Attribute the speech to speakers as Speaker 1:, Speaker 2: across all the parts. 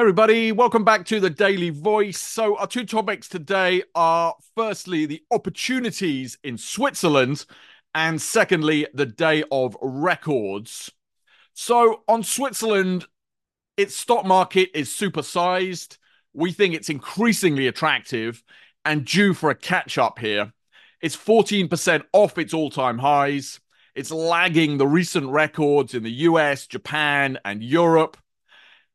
Speaker 1: Everybody, welcome back to the Daily Voice. So, our two topics today are firstly, the opportunities in Switzerland, and secondly, the day of records. So, on Switzerland, its stock market is supersized. We think it's increasingly attractive and due for a catch up here. It's 14% off its all time highs. It's lagging the recent records in the US, Japan, and Europe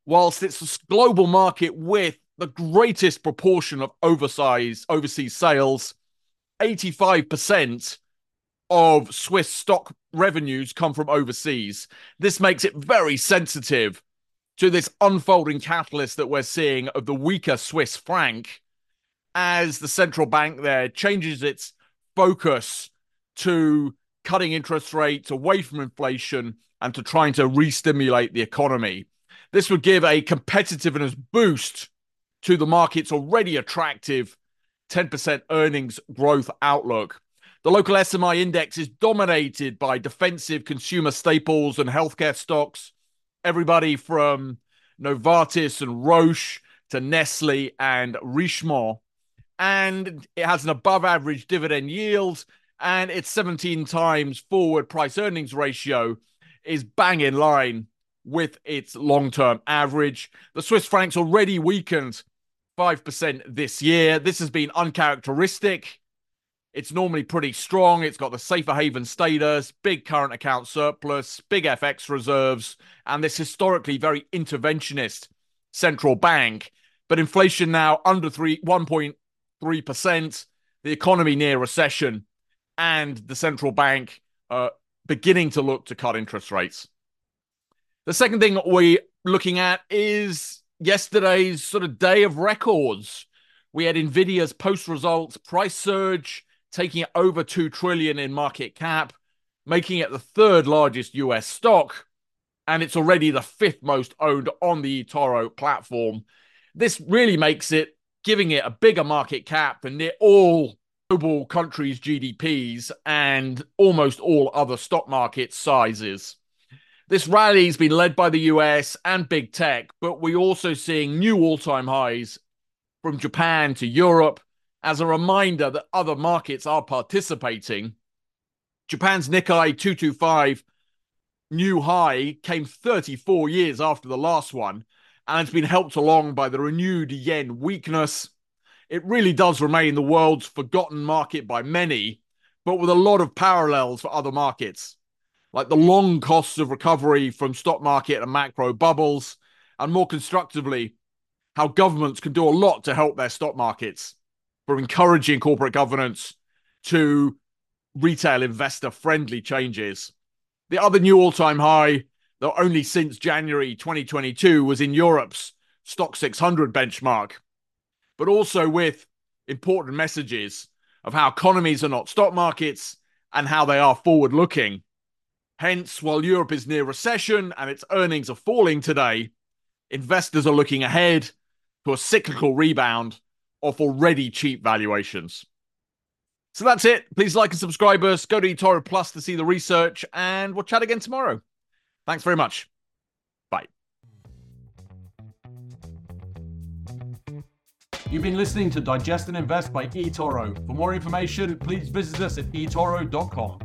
Speaker 1: whilst it's a global market with the greatest proportion of oversized overseas sales, 85% of Swiss stock revenues come from overseas. This makes it very sensitive to this unfolding catalyst that we're seeing of the weaker Swiss franc as the central bank there changes its focus to cutting interest rates away from inflation and to trying to re-stimulate the economy. This would give a competitiveness boost to the market's already attractive 10% earnings growth outlook. The local SMI index is dominated by defensive consumer staples and healthcare stocks. Everybody from Novartis and Roche to Nestle and Richemont. And it has an above average dividend yield, and its 17 times forward price earnings ratio is bang in line with its long term average. The Swiss franc's already weakened 5% this year. This has been uncharacteristic. It's normally pretty strong. It's got the safer haven status, big current account surplus, big FX reserves, and this historically very interventionist central bank. But inflation now under three, 1.3%, the economy near recession, and the central bank uh, beginning to look to cut interest rates. The second thing we're looking at is yesterday's sort of day of records. We had Nvidia's post results price surge, taking it over 2 trillion in market cap, making it the third largest US stock, and it's already the fifth most owned on the eToro platform. This really makes it giving it a bigger market cap than near all global countries' GDPs and almost all other stock market sizes. This rally has been led by the US and big tech, but we're also seeing new all time highs from Japan to Europe as a reminder that other markets are participating. Japan's Nikkei 225 new high came 34 years after the last one, and it's been helped along by the renewed yen weakness. It really does remain the world's forgotten market by many, but with a lot of parallels for other markets like the long costs of recovery from stock market and macro bubbles, and more constructively, how governments can do a lot to help their stock markets, from encouraging corporate governance to retail investor friendly changes. The other new all time high, though only since January 2022, was in Europe's STOXX 600 benchmark, but also with important messages of how economies are not stock markets and how they are forward looking. Hence, while Europe is near recession and its earnings are falling today, investors are looking ahead to a cyclical rebound off already cheap valuations. So that's it. Please like and subscribe us. Go to eToro Plus to see the research, and we'll chat again tomorrow. Thanks very much. Bye. You've been listening to Digest and Invest by eToro. For more information, please visit us at eToro.com.